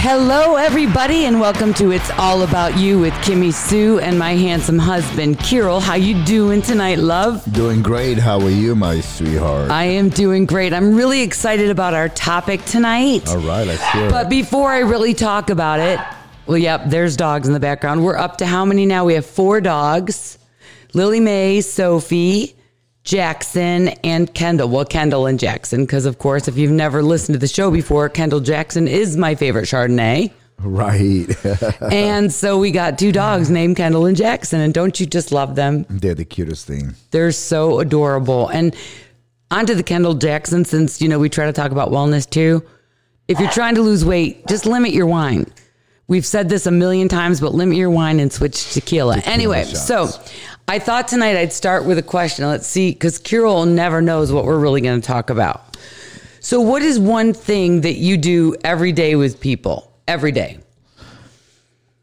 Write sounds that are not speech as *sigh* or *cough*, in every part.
Hello, everybody, and welcome to It's All About You with Kimmy Sue and my handsome husband, Kirill. How you doing tonight, love? Doing great. How are you, my sweetheart? I am doing great. I'm really excited about our topic tonight. All right, let's hear it. But before I really talk about it, well, yep, there's dogs in the background. We're up to how many now? We have four dogs Lily Mae, Sophie, Jackson, and Kendall. Well, Kendall and Jackson, because of course, if you've never listened to the show before, Kendall Jackson is my favorite Chardonnay. Right. *laughs* and so we got two dogs named Kendall and Jackson. And don't you just love them? They're the cutest thing. They're so adorable. And onto the Kendall Jackson, since, you know, we try to talk about wellness too. If you're trying to lose weight, just limit your wine. We've said this a million times, but limit your wine and switch to tequila. anyway, shots. so I thought tonight I'd start with a question. Let's see, because Kirill never knows what we're really going to talk about. So, what is one thing that you do every day with people? Every day.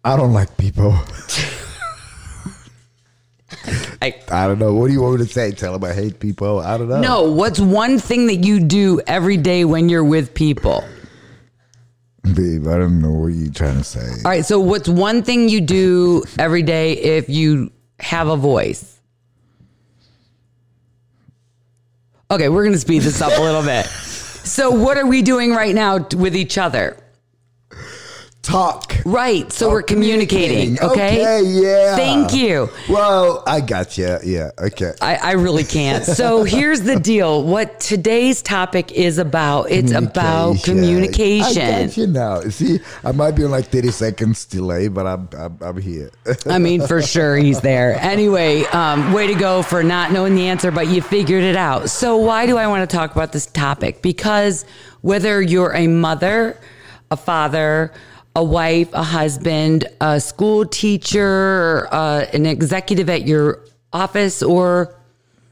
I don't like people. I, I don't know. What do you want me to say? Tell them I hate people? I don't know. no, what's one thing that you do every day when you're with people? Babe, I don't know what you're trying to say. All right. So, what's one thing you do every day if you have a voice? Okay, we're going to speed this up a little bit. So, what are we doing right now with each other? Talk. Right. So, we're communicating. communicating. Okay. Okay, yeah. Thank you. Well, I got you. Yeah, okay. I, I really can't. So *laughs* here's the deal. What today's topic is about, it's about I communication. got you now. See, I might be on like 30 seconds delay, but I'm, I'm, I'm here. *laughs* I mean, for sure he's there. Anyway, um, way to go for not knowing the answer, but you figured it out. So, why do I want to talk about this topic? Because whether you're a mother, a father, a wife, a husband, a school teacher, uh, an executive at your office, or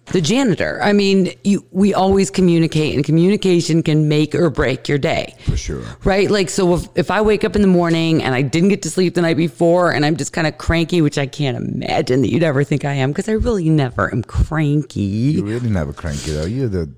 the janitor. I mean, you, we always communicate, and communication can make or break your day. For sure. Right? Like, so if, if I wake up in the morning and I didn't get to sleep the night before and I'm just kind of cranky, which I can't imagine that you'd ever think I am because I really never am cranky. You really never cranky though. You're the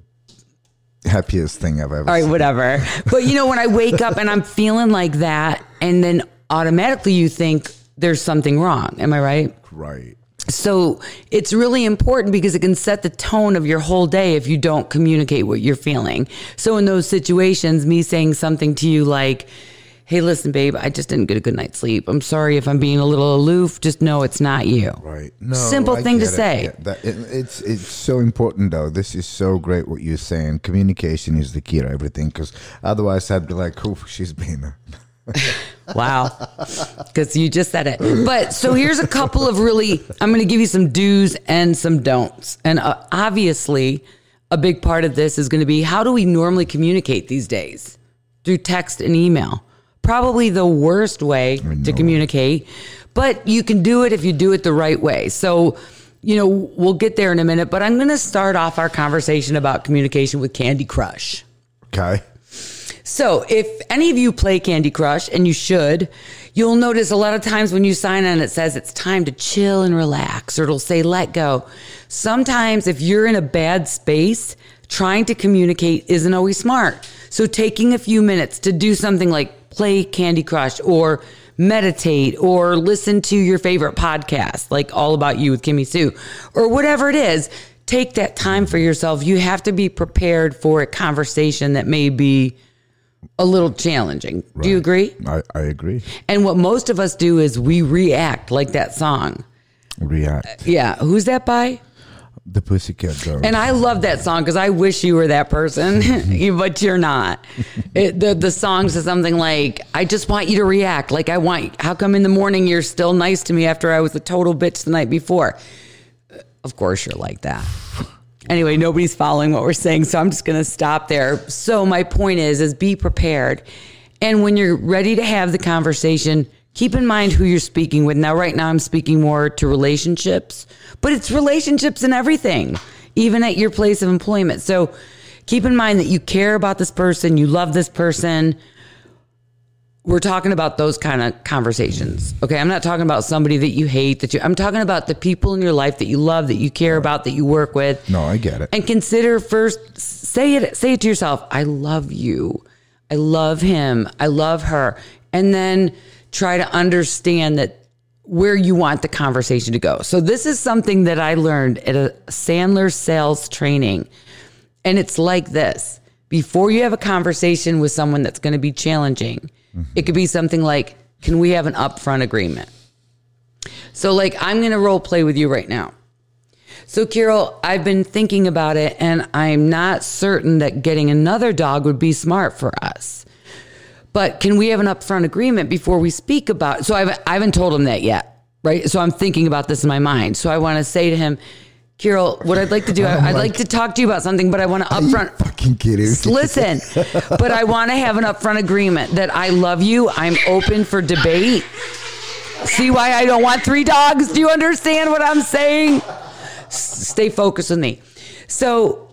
happiest thing I've ever All right, seen. whatever. *laughs* But you know, when I wake up and I'm feeling like that, and then automatically you think there's something wrong. Am I right? Right. So it's really important because it can set the tone of your whole day if you don't communicate what you're feeling. So in those situations, me saying something to you like, Hey, listen, babe, I just didn't get a good night's sleep. I'm sorry if I'm being a little aloof. Just know it's not you. Right. No. Simple I thing to it. say. Yeah, that, it, it's it's so important though. This is so great what you're saying. Communication is the key to everything. Because otherwise, I'd be like, "Oh, she's been." *laughs* Wow. *laughs* Because you just said it. But so here's a couple of really, I'm going to give you some do's and some don'ts. And uh, obviously, a big part of this is going to be how do we normally communicate these days? Through text and email. Probably the worst way to communicate, but you can do it if you do it the right way. So, you know, we'll get there in a minute, but I'm going to start off our conversation about communication with Candy Crush. Okay. So, if any of you play Candy Crush, and you should, you'll notice a lot of times when you sign on, it says it's time to chill and relax, or it'll say let go. Sometimes, if you're in a bad space, trying to communicate isn't always smart. So, taking a few minutes to do something like play Candy Crush or meditate or listen to your favorite podcast, like All About You with Kimmy Sue, or whatever it is, take that time for yourself. You have to be prepared for a conversation that may be a little challenging. Do you agree? I, I agree. And what most of us do is we react like that song. React. Yeah. Who's that by? The Pussycat Dolls. And I love that song because I wish you were that person, *laughs* *laughs* but you're not. It, the the song says something like, "I just want you to react. Like I want. How come in the morning you're still nice to me after I was a total bitch the night before?" Of course you're like that. Anyway, nobody's following what we're saying, so I'm just going to stop there. So my point is, is be prepared, and when you're ready to have the conversation, keep in mind who you're speaking with. Now, right now, I'm speaking more to relationships, but it's relationships and everything, even at your place of employment. So keep in mind that you care about this person, you love this person. We're talking about those kind of conversations. Okay. I'm not talking about somebody that you hate, that you, I'm talking about the people in your life that you love, that you care about, that you work with. No, I get it. And consider first, say it, say it to yourself. I love you. I love him. I love her. and then try to understand that where you want the conversation to go. So this is something that I learned at a Sandler sales training. And it's like this. Before you have a conversation with someone that's going to be challenging, it could be something like, "Can we have an upfront agreement?" So like I'm going to role play with you right now. So, Carol, I've been thinking about it and I'm not certain that getting another dog would be smart for us. But can we have an upfront agreement before we speak about It? So, I've, I haven't told him that yet, right? So, I'm thinking about this in my mind. So, I want to say to him, Carol, what I'd like to do, *laughs* I, I'd like to talk to you about something, but I want to upfront. Fucking kidding. Listen, but I want to have an upfront agreement that I love you. I'm open for debate. See why I don't want three dogs? Do you understand what I'm saying? S- Stay focused on me. So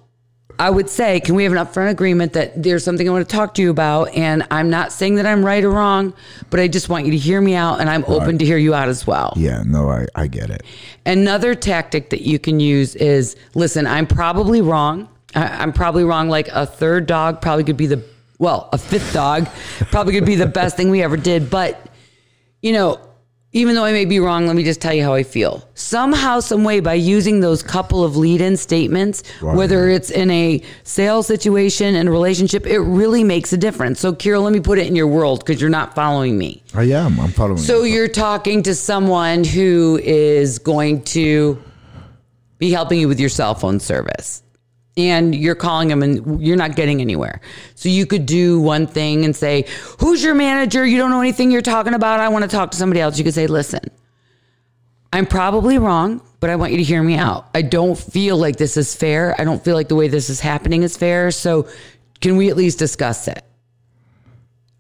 I would say, can we have an upfront agreement that there's something I want to talk to you about? And I'm not saying that I'm right or wrong, but I just want you to hear me out and I'm open to hear you out as well. Yeah, no, I, I get it. Another tactic that you can use is listen, I'm probably wrong. I, I'm probably wrong. Like a third dog probably could be the, well, a fifth dog probably could be the best thing we ever did. But, you know, even though I may be wrong, let me just tell you how I feel. Somehow, some way, by using those couple of lead-in statements, Right. whether it's in a sales situation and a relationship, it really makes a difference. So, Kira, let me put it in your world because you're not following me. I am. I'm following. So you. you're talking to someone who is going to be helping you with your cell phone service. And you're calling them and you're not getting anywhere. So you could do one thing and say, Who's your manager? You don't know anything you're talking about. I want to talk to somebody else. You could say, Listen, I'm probably wrong, but I want you to hear me out. I don't feel like this is fair. I don't feel like the way this is happening is fair. So can we at least discuss it?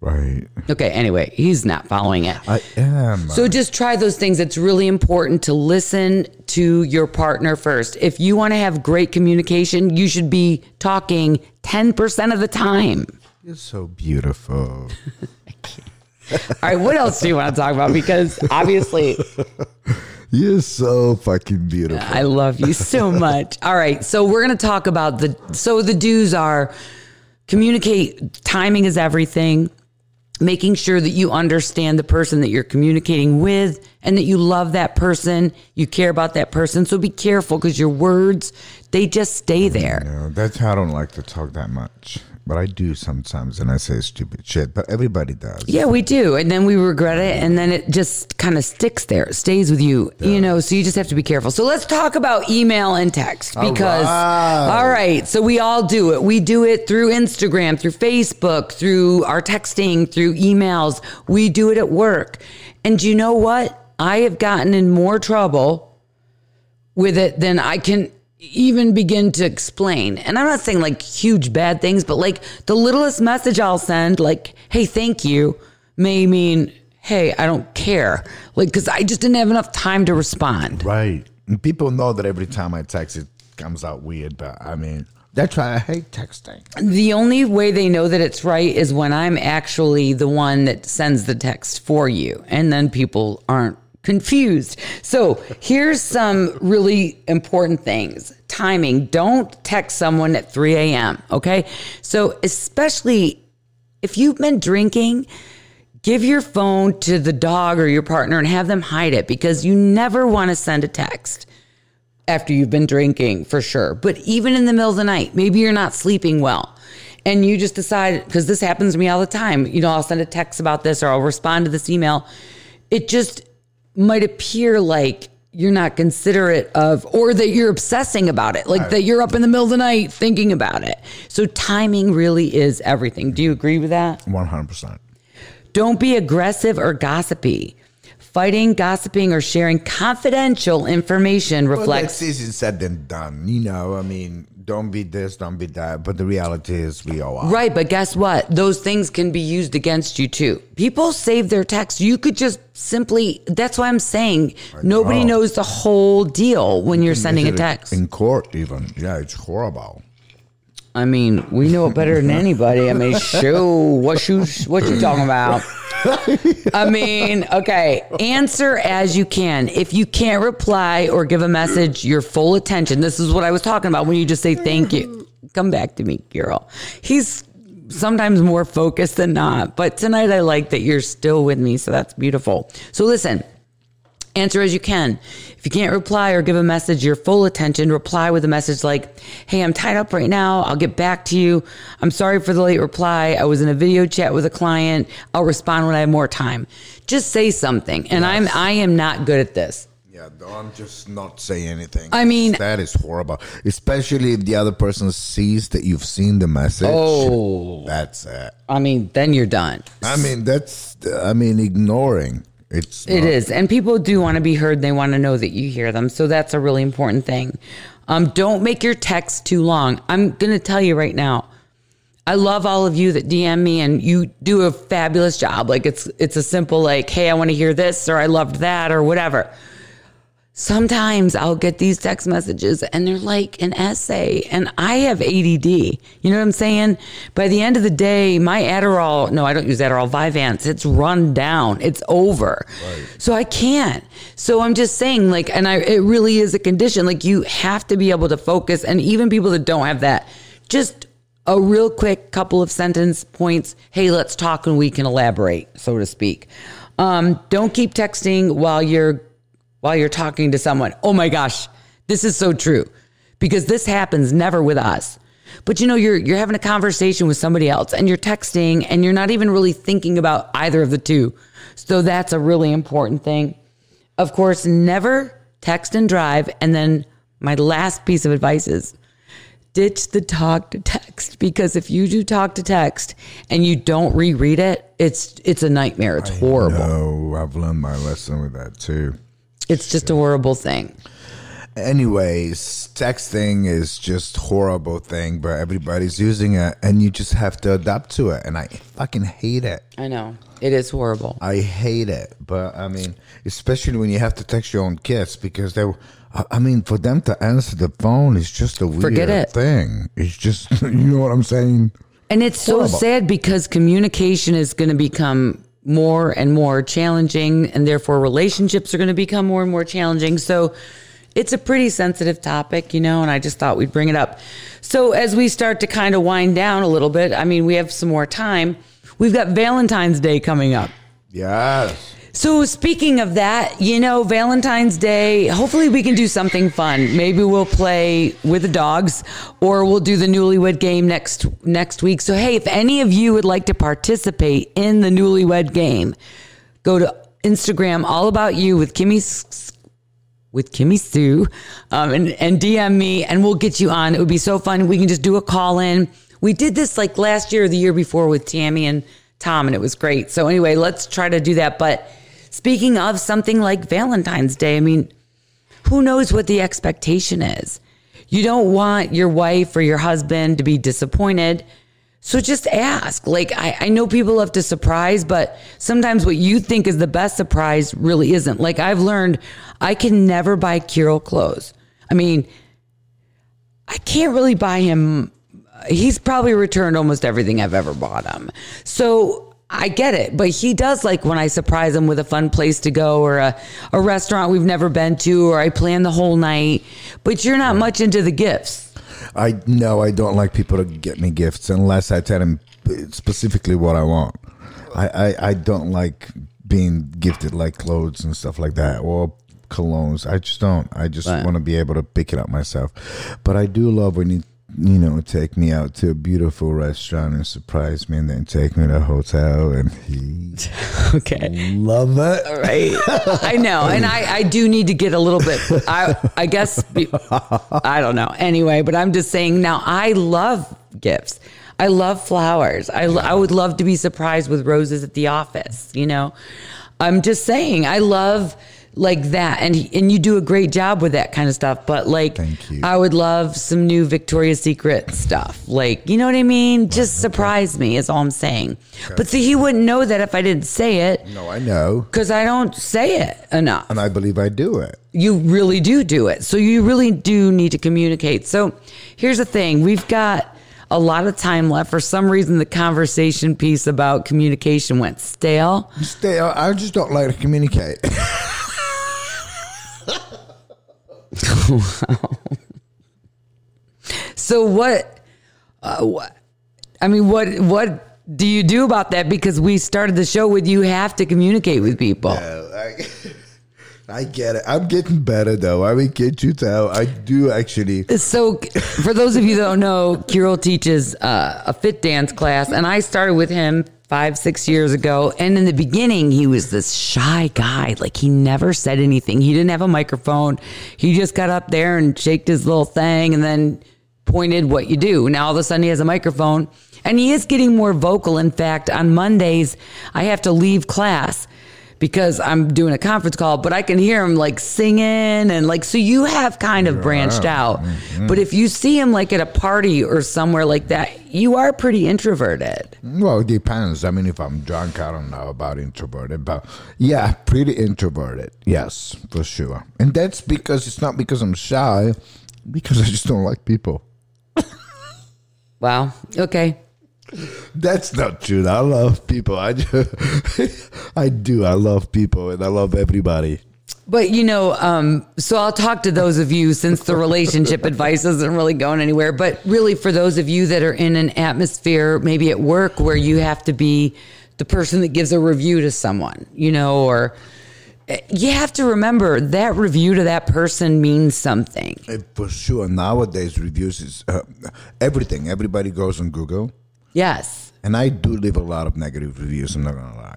Right. Okay, anyway, he's not following it. I am. So just try those things. It's really important to listen to your partner first. If you want to have great communication, you should be talking 10% of the time. You're so beautiful. *laughs* All right, what else do you want to talk about? Because obviously, *laughs* You're so fucking beautiful. I love you so much. All right, so we're going to talk about the so the do's are communicate timing is everything. Making sure that you understand the person that you're communicating with and that you love that person, you care about that person. So be careful because your words, they just stay mm, there. You that's how I don't like to talk that much. But I do sometimes, and I say stupid shit. But everybody does. Yeah, we do. And then we regret it. And then it just kind of sticks there. It stays with you, you know, so you just have to be careful. So let's talk about email and text because, right. all right. So we all do it. We do it through Instagram, through Facebook, through our texting, through emails. We do it at work. And you know what? I have gotten in more trouble with it than I can even begin to explain. And I'm not saying like huge bad things, but like the littlest message I'll send, like, hey, thank you, may mean, hey, I don't care. Like, because I just didn't have enough time to respond. Right. And people know that every time I text, it comes out weird. But I mean, that's why I hate texting. The only way they know that it's right is when I'm actually the one that sends the text for you. And then people aren't confused. So here's some really important things timing. Don't text someone at 3 a.m. Okay. So, especially if you've been drinking, give your phone to the dog or your partner and have them hide it because you never want to send a text after you've been drinking for sure. But even in the middle of the night, maybe you're not sleeping well and you just decide, because this happens to me all the time, you know, I'll send a text about this or I'll respond to this email. It just might appear like you're not considerate of, or that you're obsessing about it, like that you're up in the middle of the night thinking about it. So timing really is everything. Do you agree with that? 100%. Don't be aggressive or gossipy. Fighting, gossiping, or sharing confidential information reflects. Well, that's easier said than done. You know, I mean, don't be this, don't be that. But the reality is, we all are. Right, but guess what? Those things can be used against you too. People save their texts. You could just simply, that's why I'm saying nobody know. knows the whole deal when you're sending a text. In court, even. Yeah, it's horrible. I mean, we know it better than anybody. I mean, *laughs* shoo, what you, what you talking about? *laughs* I mean, okay, answer as you can. If you can't reply or give a message your full attention, this is what I was talking about when you just say thank you. Come back to me, girl. He's sometimes more focused than not. But tonight I like that you're still with me. So that's beautiful. So listen, answer as you can. If you can't reply or give a message your full attention, reply with a message like, Hey, I'm tied up right now. I'll get back to you. I'm sorry for the late reply. I was in a video chat with a client. I'll respond when I have more time. Just say something. And I'm, I am not good at this. Yeah, don't just not say anything. I mean- that is horrible. Especially if the other person sees that you've seen the message. Oh. that's it. I mean, then you're done. I mean, that's. I mean, ignoring. It's. It not- is. And people do want to be heard. They want to know that you hear them. So that's a really important thing. Um, don't make your text too long. I'm going to tell you right now. I love all of you that DM me and you do a fabulous job. Like it's it's a simple like, hey, I want to hear this or I loved that or whatever. Sometimes I'll get these text messages and they're like an essay and I have ADD. You know what I'm saying? By the end of the day, my Adderall, no, I don't use Adderall, Vyvanse, it's run down. It's over. So I can't. So I'm just saying like, and I, it really is a condition. Like you have to be able to focus and even people that don't have that, just a real quick couple of sentence points. Hey, let's talk and we can elaborate, so to speak. Um, don't keep texting while you're while you're talking to someone. Oh my gosh, this is so true because this happens never with us. But you know, you're you're having a conversation with somebody else and you're texting and you're not even really thinking about either of the two. So that's a really important thing. Of course, never text and drive. And then my last piece of advice is ditch the talk to text because if you do talk to text and you don't reread it, it's it's a nightmare. It's horrible. No, I've learned my lesson with that too. It's just a horrible thing. Anyways, texting is just horrible thing, but everybody's using it, and you just have to adapt to it. And I fucking hate it. I know. It is horrible. I hate it, but I mean, especially when you have to text your own kids because they. I mean, for them to answer the phone is just a weird Forget it. thing. It's just, *laughs* you know what I'm saying? And it's so sad because communication is going to become more and more challenging, and therefore relationships are going to become more and more challenging. So it's a pretty sensitive topic, you know, and I just thought we'd bring it up. So as we start to kind of wind down a little bit, I mean, we have some more time. We've got Valentine's Day coming up. Yes. So speaking of that, you know, Valentine's Day, hopefully we can do something fun. Maybe we'll play with the dogs or we'll do the newlywed game next next week. So hey, if any of you would like to participate in the newlywed game, go to Instagram all about you with Kimmy with Kimmy Sue um, and, and DM me and we'll get you on. It would be so fun. We can just do a call in. We did this like last year or the year before with Tammy and Tom and it was great. So anyway, let's try to do that. But speaking of something like Valentine's Day, I mean, who knows what the expectation is? You don't want your wife or your husband to be disappointed. So just ask. Like, I, I know people love to surprise, but sometimes what you think is the best surprise really isn't. Like, I've learned I can never buy Kirill clothes. I mean, I can't really buy him. He's probably returned almost everything I've ever bought him. So I get it, but he does like when I surprise him with a fun place to go or a, a restaurant we've never been to or I plan the whole night. But you're not much into the gifts. I no, I don't like people to get me gifts unless I tell them specifically what I want. I, I, I don't like being gifted like clothes and stuff like that or colognes. I just don't. I just Right. want to be able to pick it up myself. But I do love when you you know take me out to a beautiful restaurant and surprise me and then take me to a hotel and he *laughs* Okay. love it. Right. I know. And I, I do need to get a little bit, I, I guess, I don't know. Anyway, but I'm just saying now I love gifts. I love flowers. I, lo- I would love to be surprised with roses at the office, you know? I'm just saying, I love like that. And, and you do a great job with that kind of stuff. But like. I would love some new Victoria's Secret stuff. Like, you know what I mean? Just surprise me is all I'm saying. But see, he wouldn't know that if I didn't say it No, I know. because I don't say it enough. And I believe I do it. You really do do it. So you really do need to communicate. So here's the thing we've got a lot of time left. For some reason, the conversation piece about communication went stale. Stay, I just don't like to communicate. *laughs* *laughs* So what? Uh, what I mean, what what do you do about that? Because we started the show with you have to communicate with people. I, *laughs* I get it. I'm getting better though. I mean, can't you tell? I do actually. So, for those of you that don't know, Kirill teaches uh, a fit dance class, and I started with him five, six years ago. And in the beginning, he was this shy guy. Like, he never said anything. He didn't have a microphone. He just got up there and shaked his little thing and then pointed what you do. Now, all of a sudden, he has a microphone and he is getting more vocal. In fact, on Mondays, I have to leave class because I'm doing a conference call, but I can hear him like singing and like, so you have kind of branched out. Mm-hmm. But if you see him like at a party or somewhere like that, you are pretty introverted. Well, it depends. I mean, if I'm drunk, I don't know about introverted, but yeah, pretty introverted. Yes, for sure. And that's because it's not because I'm shy, because I just don't like people. Wow. Okay. That's not true. I love people. I do. *laughs* I do. I love people and I love everybody. But you know, um, so I'll talk to those of you since the relationship *laughs* advice isn't really going anywhere. But really, for those of you that are in an atmosphere, maybe at work, where you have to be the person that gives a review to someone, you know, or eh, you have to remember that review to that person means something. Uh, For sure. Nowadays, reviews is uh, everything. Everybody goes on Google. Yes. And I do leave a lot of negative reviews. I'm not going to lie.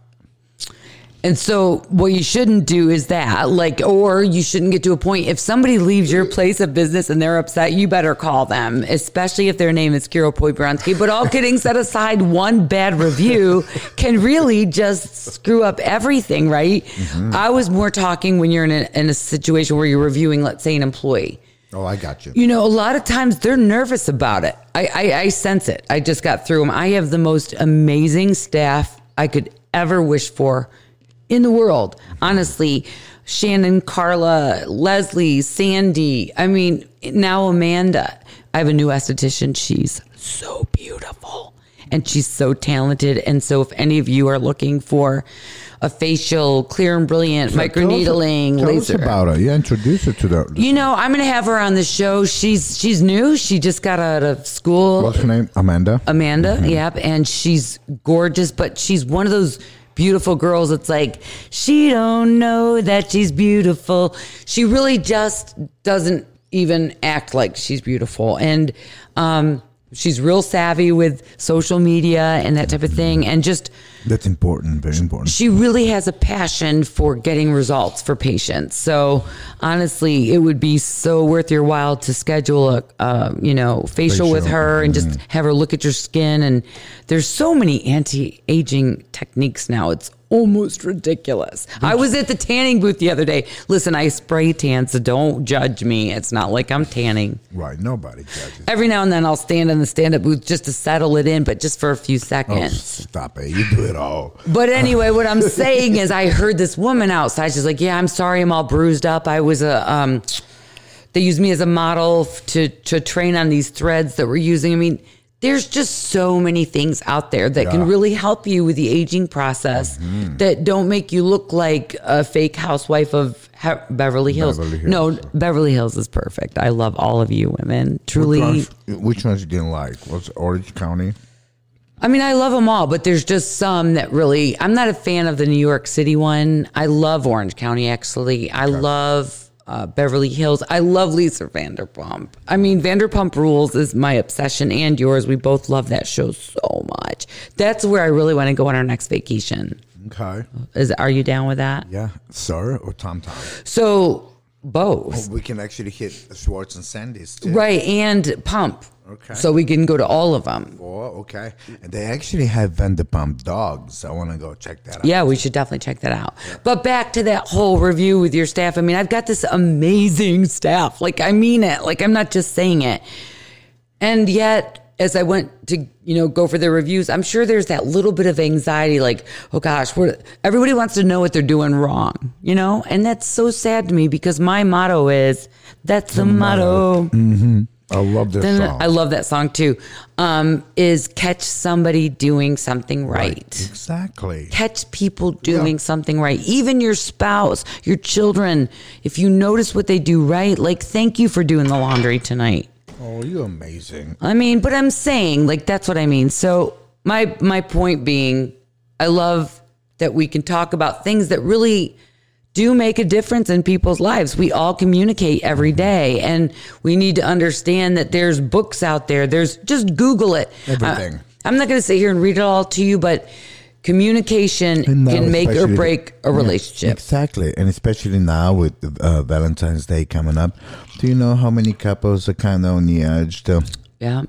And so what you shouldn't do is that, like, or you shouldn't get to a point. If somebody leaves your place of business and they're upset, you better call them, especially if their name is Kiro Poibranski. But all kidding set aside, *laughs* one bad review can really just screw up everything, right? Mm-hmm. I was more talking when you're in a, in a situation where you're reviewing, let's say, an employee. Oh, I got you. You know, a lot of times they're nervous about it. I, I, I sense it. I just got through them. I have the most amazing staff I could ever wish for in the world. Honestly, Shannon, Carla, Leslie, Sandy. I mean, now Amanda. I have a new esthetician. She's so beautiful and she's so talented. And so, if any of you are looking for a facial, clear and brilliant, microneedling, tell us, laser. Tell us about her. Yeah, introduce her to the. You know, I'm gonna have her on the show. She's she's new. She just got out of school. What's her name? Amanda. Amanda, yep, and she's gorgeous, but she's one of those beautiful girls. It's like she don't know that she's beautiful. She really just doesn't even act like she's beautiful, and um, she's real savvy with social media and that type of thing, and just That's important. Very important. she really has a passion for getting results for patients. So honestly, it would be so worth your while to schedule a, uh, you know, facial, with her and just have her look at your skin. And there's so many anti-aging techniques now. It's almost ridiculous. I was at the tanning booth the other day. Listen, I spray tan, so don't judge me. It's not like I'm tanning. Right. Nobody judges. Every now and then I'll stand in the stand-up booth just to settle it in, but just for a few Oh, seconds. stop it. You do it all. But *laughs* anyway, what I'm saying is, I heard this woman outside. She's like, "Yeah, I'm sorry, I'm all bruised up. I was a um, they used me as a model to to train on these threads that we're using. I mean, there's just so many things out there that can really help you with the aging process mm-hmm. that don't make you look like a fake housewife of He- Beverly Hills. Beverly Hills. No, Beverly Hills is perfect. I love all of you women. Truly, Which ones, which ones you didn't like? What's Orange County? I mean, I love them all, but there's just some that really. I'm not a fan of the New York City one. I love Orange County, actually. I love uh, Beverly Hills. I love Lisa Vanderpump. I mean, Vanderpump Rules is my obsession and yours. We both love that show so much. That's where I really want to go on our next vacation. Okay. Is are you down with that? Yeah. SUR or Tom Tom? So both, We can actually hit Schwartz and Sandy's too. right? And Pump. Okay. So we can go to all of them. Oh, okay. And they actually have Vanderpump dogs. I want to go check that out. Yeah, we should definitely check that out. But back to that whole review with your staff. I mean, I've got this amazing *laughs* staff. Like, I mean it. Like, I'm not just saying it. And yet, as I went to, you know, go for the reviews, I'm sure there's that little bit of anxiety like, oh gosh, what, everybody wants to know what they're doing wrong, you know? And that's so sad to me because my motto is that's the, motto. Mm-hmm. I love this Then song. I love that song too. Um, is catch somebody doing something right Exactly. catch people doing something right. Even your spouse, your children, if you notice what they do right, like thank you for doing the laundry tonight. Oh, you're amazing. I mean, but I'm saying like that's what I mean. So my my point being, I love that we can talk about things that really do make a difference in people's lives. We all communicate every day and we need to understand that there's books out there. There's just Google it. Everything. Uh, I'm not going to sit here and read it all to you, but communication can make or break a Yeah, relationship. exactly, and especially now with uh, Valentine's Day coming up. Do you know how many couples are kind of on the edge to Yeah.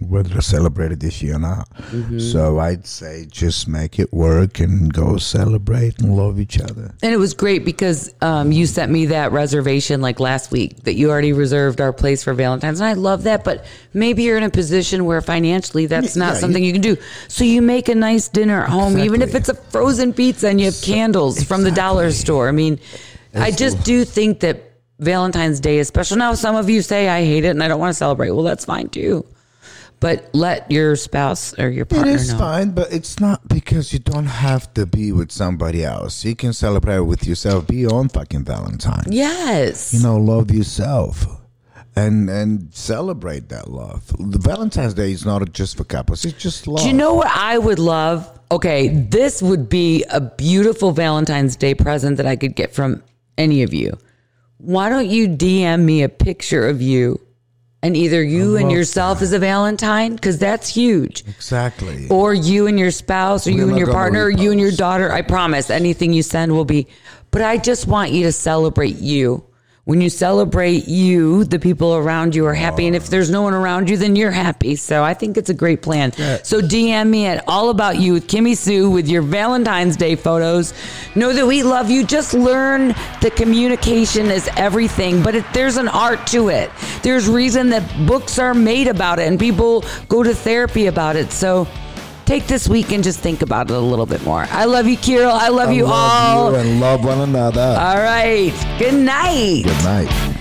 Whether to celebrate it this year or not? Mm-hmm. So I'd say just make it work and go celebrate and love each other. And it was great because um, you sent me that reservation like last week that you already reserved our place for Valentine's. And I love that. But maybe you're in a position where financially that's Yeah, not yeah, something you, can do. So you make a nice dinner at home, even if it's a frozen pizza and you have candles from the dollar store. I mean, I just do think that Valentine's Day is special. Now, some of you say, I hate it and I don't want to celebrate. Well, that's fine too. But let your spouse or your partner is know. fine, but it's not because you don't have to be with somebody else. You can celebrate with yourself. Be on fucking Valentine. Yes. you know, love yourself and and celebrate that love. The Valentine's Day is not just for couples; it's just love. Do you know what I would love? Okay, this would be a beautiful Valentine's Day present that I could get from any of you. Why don't you DM me a picture of you and either you and yourself as a Valentine, because that's huge, exactly? or you and your spouse, or We're you and your partner, or you and your daughter. I promise anything you send will be. But I just want you to celebrate you. When you celebrate you, the people around you are happy. And if there's no one around you, then you're happy. So I think it's a great plan. So DM me at All About You with Kimmy Sue with your Valentine's Day photos. Know that we love you. Just learn that communication is everything, but it, there's an art to it. There's reason that books are made about it and people go to therapy about it. So take this week and just think about it a little bit more. I love you, Kirill. I love I you love all. you and love one another. all right. Good night. Good night.